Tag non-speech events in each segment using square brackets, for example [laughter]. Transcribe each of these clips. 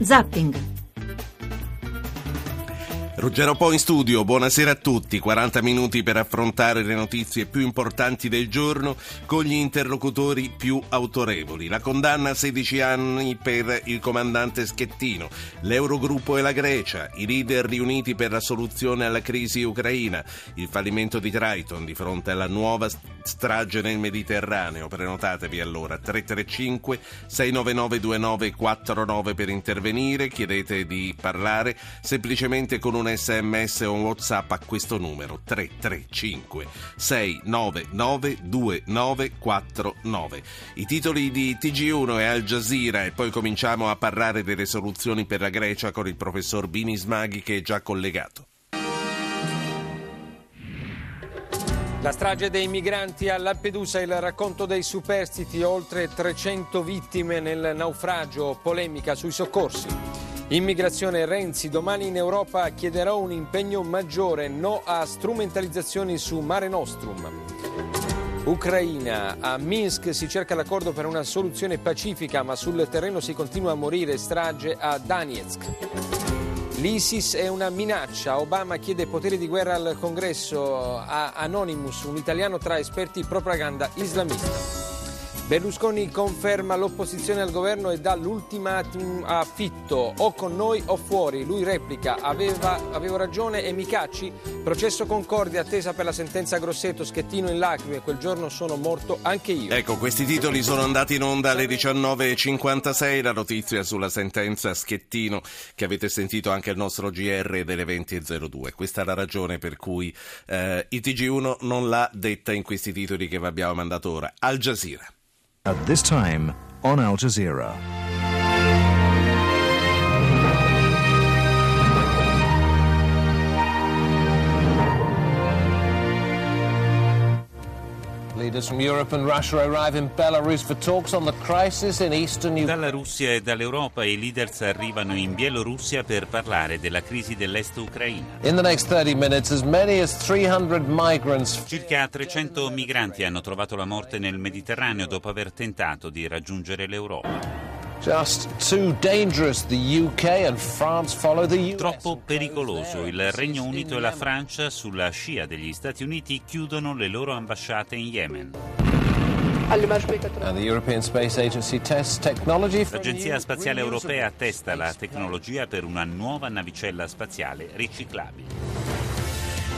Zapping. Ruggero Po in studio, buonasera a tutti. 40 minuti per affrontare le notizie più importanti del giorno con gli interlocutori più autorevoli. La condanna a 16 anni per il comandante Schettino, l'Eurogruppo e la Grecia, i leader riuniti per la soluzione alla crisi ucraina, il fallimento di Triton di fronte alla nuova strage nel Mediterraneo. Prenotatevi allora 335 699 2949 per intervenire, chiedete di parlare semplicemente con un sms o un whatsapp a questo numero 335 699 2949. I titoli di TG1 e Al Jazeera e poi cominciamo a parlare delle soluzioni per la Grecia con il professor Bini Smaghi che è già collegato. La strage dei migranti a Lampedusa, il racconto dei superstiti, oltre 300 vittime nel naufragio, polemica sui soccorsi. Immigrazione Renzi, domani in Europa chiederò un impegno maggiore, no a strumentalizzazioni su Mare Nostrum. Ucraina, a Minsk si cerca l'accordo per una soluzione pacifica, ma sul terreno si continua a morire, strage a Donetsk. L'ISIS è una minaccia, Obama chiede poteri di guerra al congresso a Anonymous, un italiano tra esperti propaganda islamista. Berlusconi conferma l'opposizione al governo e dà l'ultimatum a Fitto, o con noi o fuori. Lui replica, aveva, avevo ragione e mi cacci? Processo Concordia, attesa per la sentenza Grosseto, Schettino in lacrime, quel giorno sono morto anche io. Ecco, questi titoli sono andati in onda alle 19.56, la notizia sulla sentenza Schettino che avete sentito anche al nostro GR delle 20.02. Questa è la ragione per cui eh, il TG1 non l'ha detta in questi titoli che vi abbiamo mandato ora. Al Jazeera. At this time on Al Jazeera. Leaders from Europe and Russia arrive in Belarus for talks on the crisis in eastern Ukraine. Dalla Russia e dall'Europa i leaders arrivano in Bielorussia per parlare della crisi dell'est ucraina. In the next 30 minutes, as many as 300 migrants. Circa 300 migranti hanno trovato la morte nel Mediterraneo dopo aver tentato di raggiungere l'Europa. Just too dangerous. The UK and France follow the US. Troppo pericoloso. Il Regno Unito e la Francia, sulla scia degli Stati Uniti, chiudono le loro ambasciate in Yemen. And the European Space Agency tests technology for L'Agenzia Spaziale Europea testa la tecnologia per una nuova navicella spaziale riciclabile.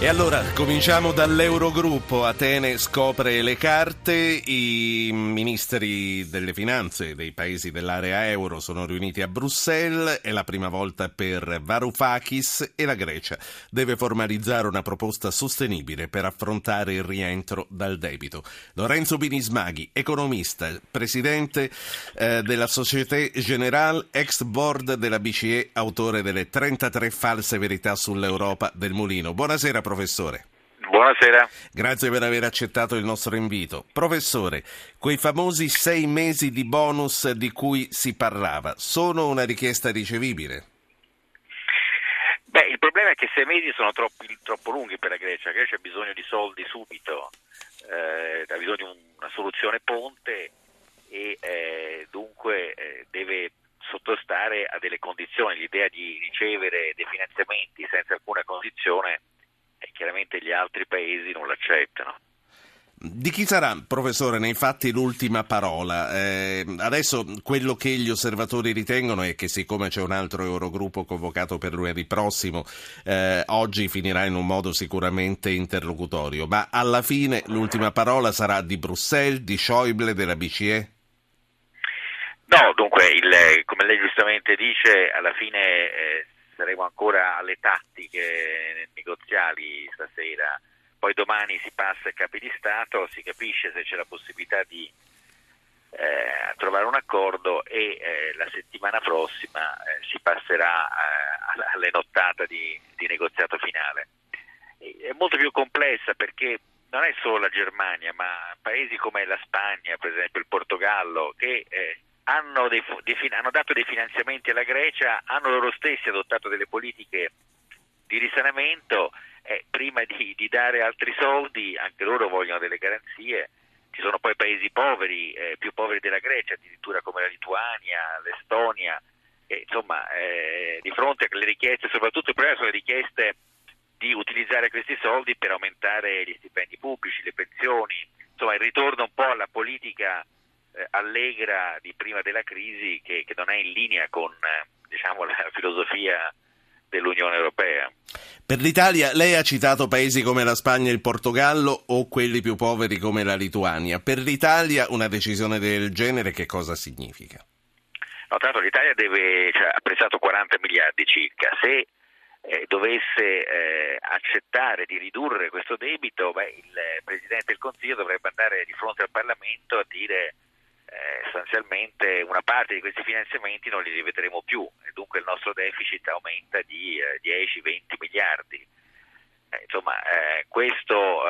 E allora cominciamo dall'Eurogruppo. Atene scopre le carte, i ministri delle finanze dei paesi dell'area euro sono riuniti a Bruxelles, è la prima volta per Varoufakis e la Grecia deve formalizzare una proposta sostenibile per affrontare il rientro dal debito. Lorenzo Binismaghi, economista, presidente eh, della Société Générale, ex board della BCE, autore delle 33 false verità sull'Europa del Mulino. Buonasera professore. Buonasera. Grazie per aver accettato il nostro invito. Professore, quei famosi sei mesi di bonus di cui si parlava sono una richiesta ricevibile? Beh, il problema è che sei mesi sono troppo, troppo lunghi per la Grecia. La Grecia ha bisogno di soldi subito, eh, ha bisogno di una soluzione ponte e eh, dunque eh, deve sottostare a delle condizioni. L'idea di ricevere dei finanziamenti senza alcuna condizione, eh, chiaramente gli altri paesi non l'accettano. Di chi sarà, professore, nei fatti l'ultima parola? Eh, adesso quello che gli osservatori ritengono è che siccome c'è un altro Eurogruppo convocato per lunedì prossimo, eh, oggi finirà in un modo sicuramente interlocutorio, ma alla fine l'ultima parola sarà di Bruxelles, di Schäuble, della BCE? No, dunque, il- come lei giustamente dice, alla fine eh, saremo ancora alle tattiche negoziali stasera, poi domani si passa ai capi di Stato, si capisce se c'è la possibilità di eh, trovare un accordo e eh, la settimana prossima eh, si passerà eh, alle nottata di, di negoziato finale. È molto più complessa perché non è solo la Germania, ma paesi come la Spagna, per esempio il Portogallo, che eh, hanno, dei hanno dato dei finanziamenti alla Grecia, hanno loro stessi adottato delle politiche di risanamento, eh, prima di, di dare altri soldi, anche loro vogliono delle garanzie. Ci sono poi paesi poveri, eh, più poveri della Grecia, addirittura come la Lituania, l'Estonia, E, insomma, eh, di fronte alle richieste, soprattutto il problema sono le richieste di utilizzare questi soldi per aumentare gli stipendi pubblici, le pensioni, insomma il ritorno un po' alla politica eh, allegra di prima della crisi che, che non è in linea con eh, diciamo, la [laughs] filosofia dell'Unione Europea. Per l'Italia lei ha citato paesi come la Spagna e il Portogallo o quelli più poveri come la Lituania. Per l'Italia una decisione del genere che cosa significa? No, tanto l'Italia deve, cioè, ha prestato 40 miliardi circa, se eh, dovesse eh, accettare di ridurre questo debito, beh, il Presidente del Consiglio dovrebbe andare di fronte al Parlamento a dire eh, sostanzialmente una parte di questi finanziamenti non li rivedremo più e dunque il nostro deficit aumenta di 10-20 eh, miliardi. Eh, insomma, eh, questo,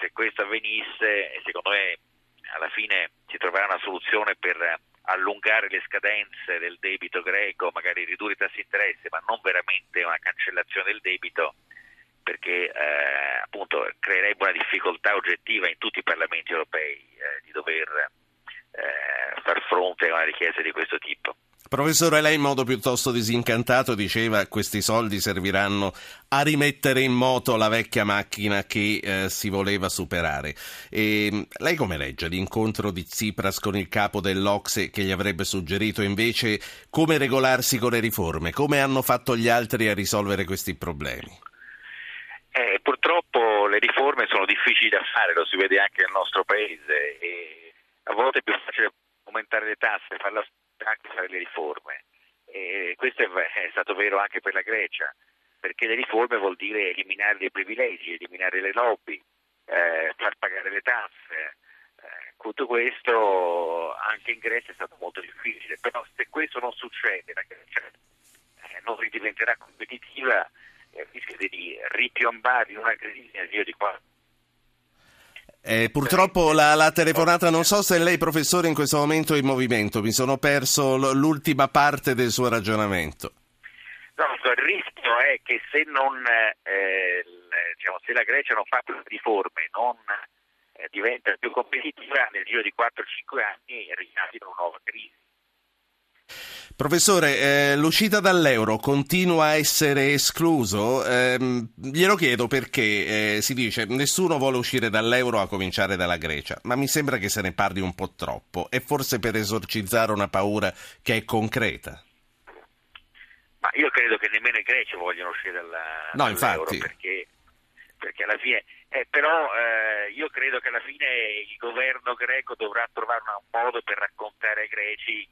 se questo avvenisse, secondo me alla fine si troverà una soluzione per allungare le scadenze del debito greco, magari ridurre i tassi di interesse, ma non veramente una cancellazione del debito, perché eh, appunto creerebbe una difficoltà oggettiva in tutti i parlamenti europei eh, di dover eh, far fronte a una richiesta di questo tipo. Professore, lei in modo piuttosto disincantato diceva che questi soldi serviranno a rimettere in moto la vecchia macchina che eh, si voleva superare. E, lei come legge l'incontro di Tsipras con il capo dell'Ocse che gli avrebbe suggerito invece come regolarsi con le riforme? Come hanno fatto gli altri a risolvere questi problemi? Eh, purtroppo le riforme sono difficili da fare, lo si vede anche nel nostro paese e a volte è più facile aumentare le tasse, farla anche fare le riforme. E questo è, è stato vero anche per la Grecia, perché le riforme vuol dire eliminare dei privilegi, eliminare le lobby, eh, far pagare le tasse. Eh, tutto questo anche in Grecia è stato molto difficile, però se questo non succede, la Grecia eh, non ridiventerà competitiva, eh, rischia di ripiombare in una crisi nel giro di quattro eh, purtroppo la, la, telefonata, non so se lei professore in questo momento è in movimento, mi sono perso l'ultima parte del suo ragionamento. No, il rischio è che se, non, eh, diciamo, se la Grecia non fa più riforme, non eh, diventa più competitiva, nel giro di 4-5 anni in una nuova crisi. Professore, eh, l'uscita dall'euro continua a essere escluso? Eh, glielo chiedo perché eh, si dice nessuno vuole uscire dall'euro a cominciare dalla Grecia, ma mi sembra che se ne parli un po' troppo e forse per esorcizzare una paura che è concreta. Ma io credo che nemmeno i greci vogliono uscire dalla, no, dall'euro infatti. perché, perché alla fine... Eh, però eh, io credo che alla fine il governo greco dovrà trovare un modo per raccontare ai greci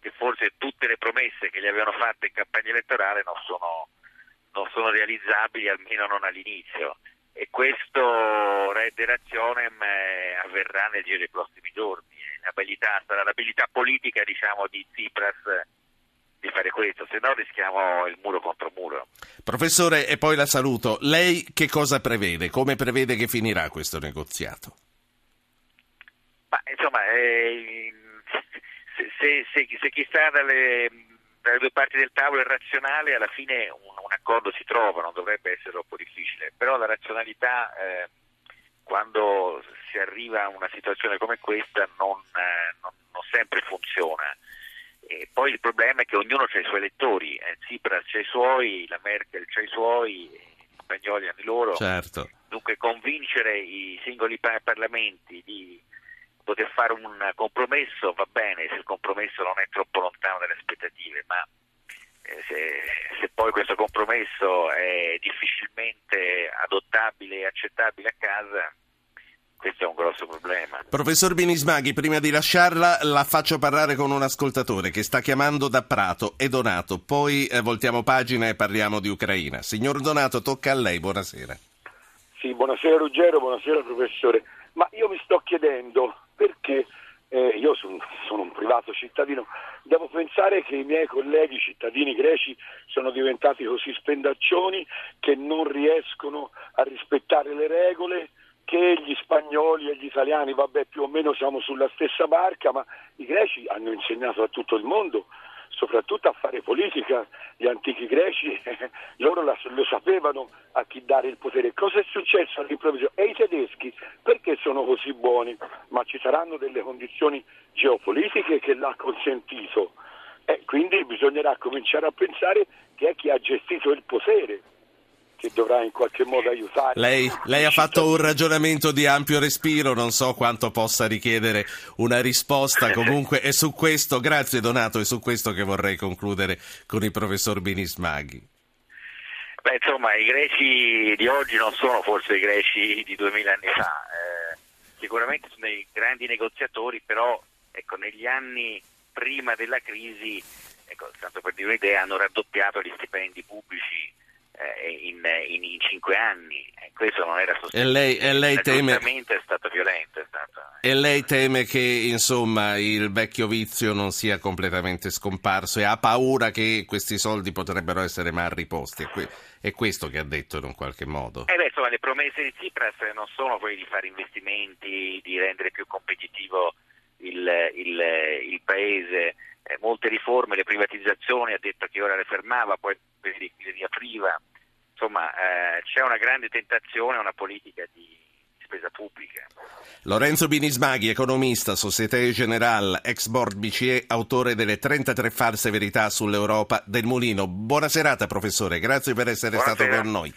che forse tutte le promesse che gli avevano fatte in campagna elettorale non sono, non sono realizzabili, almeno non all'inizio. E questo rederazione eh, avverrà nel giro dei prossimi giorni. L'abilità, sarà l'abilità politica diciamo, di Tsipras di fare questo, se no rischiamo il muro contro muro. Professore, e poi la saluto. Lei che cosa prevede? Come prevede che finirà questo negoziato? Ma, insomma, eh, se, se, se chi sta dalle, dalle, due parti del tavolo è razionale, alla fine un, un, accordo si trova, non dovrebbe essere troppo difficile, però la razionalità eh, quando si arriva a una situazione come questa non, eh, non, non sempre funziona. E poi il problema è che ognuno ha i suoi elettori, eh, Tsipras ha i suoi, la Merkel ha i suoi, gli spagnoli hanno i loro. Certo. Dunque convincere i singoli parlamenti di poter fare un compromesso va bene se il compromesso non è troppo lontano dalle aspettative, ma eh, se, se, poi questo compromesso è difficilmente adottabile e accettabile a casa, questo è un grosso problema. Professor Binismaghi, prima di lasciarla la faccio parlare con un ascoltatore che sta chiamando da Prato, è Donato, poi eh, voltiamo pagina e parliamo di Ucraina. Signor Donato, tocca a lei, buonasera. Sì, buonasera Ruggero, buonasera professore. Ma io mi sto chiedendo perché eh, io sono, sono, un privato cittadino, devo pensare che i miei colleghi cittadini greci sono diventati così spendaccioni che non riescono a rispettare le regole, che gli spagnoli e gli italiani, vabbè più o meno siamo sulla stessa barca, ma i greci hanno insegnato a tutto il mondo soprattutto a fare politica. Gli antichi greci, [laughs] loro lo sapevano a chi dare il potere. Cosa è successo all'improvviso? E i tedeschi perché sono così buoni? Ma ci saranno delle condizioni geopolitiche che l'ha consentito. Eh, quindi bisognerà cominciare a pensare che è chi ha gestito il potere che dovrà in qualche modo aiutare. Lei, lei ha fatto un ragionamento di ampio respiro, non so quanto possa richiedere una risposta, [laughs] comunque è su questo, grazie Donato, è su questo che vorrei concludere con il professor Binismaghi. Beh, insomma, i greci di oggi non sono forse i greci di 2000 anni fa, eh, sicuramente sono dei grandi negoziatori, però ecco, negli anni prima della crisi, ecco, tanto per dire un'idea, hanno raddoppiato gli stipendi pubblici in, in, in, cinque anni. Eh, questo non era sostenibile. E lei, e lei teme... è stato violento. È stato... E lei teme che insomma il vecchio vizio non sia completamente scomparso e ha paura che questi soldi potrebbero essere mal riposti. È questo che ha detto in un qualche modo. Eh beh, insomma, le promesse di Tsipras non sono quelle di fare investimenti, di rendere più competitivo il, il, il paese. Eh, molte riforme, le privatizzazioni, ha detto che ora le fermava, poi le riapriva insomma eh, c'è una grande tentazione a una politica di spesa pubblica. Lorenzo Binismaghi, economista, Societe Generale, ex board BCE, autore delle 33 false verità sull'Europa del Mulino. Buona serata professore, grazie per essere Buonasera. stato con noi.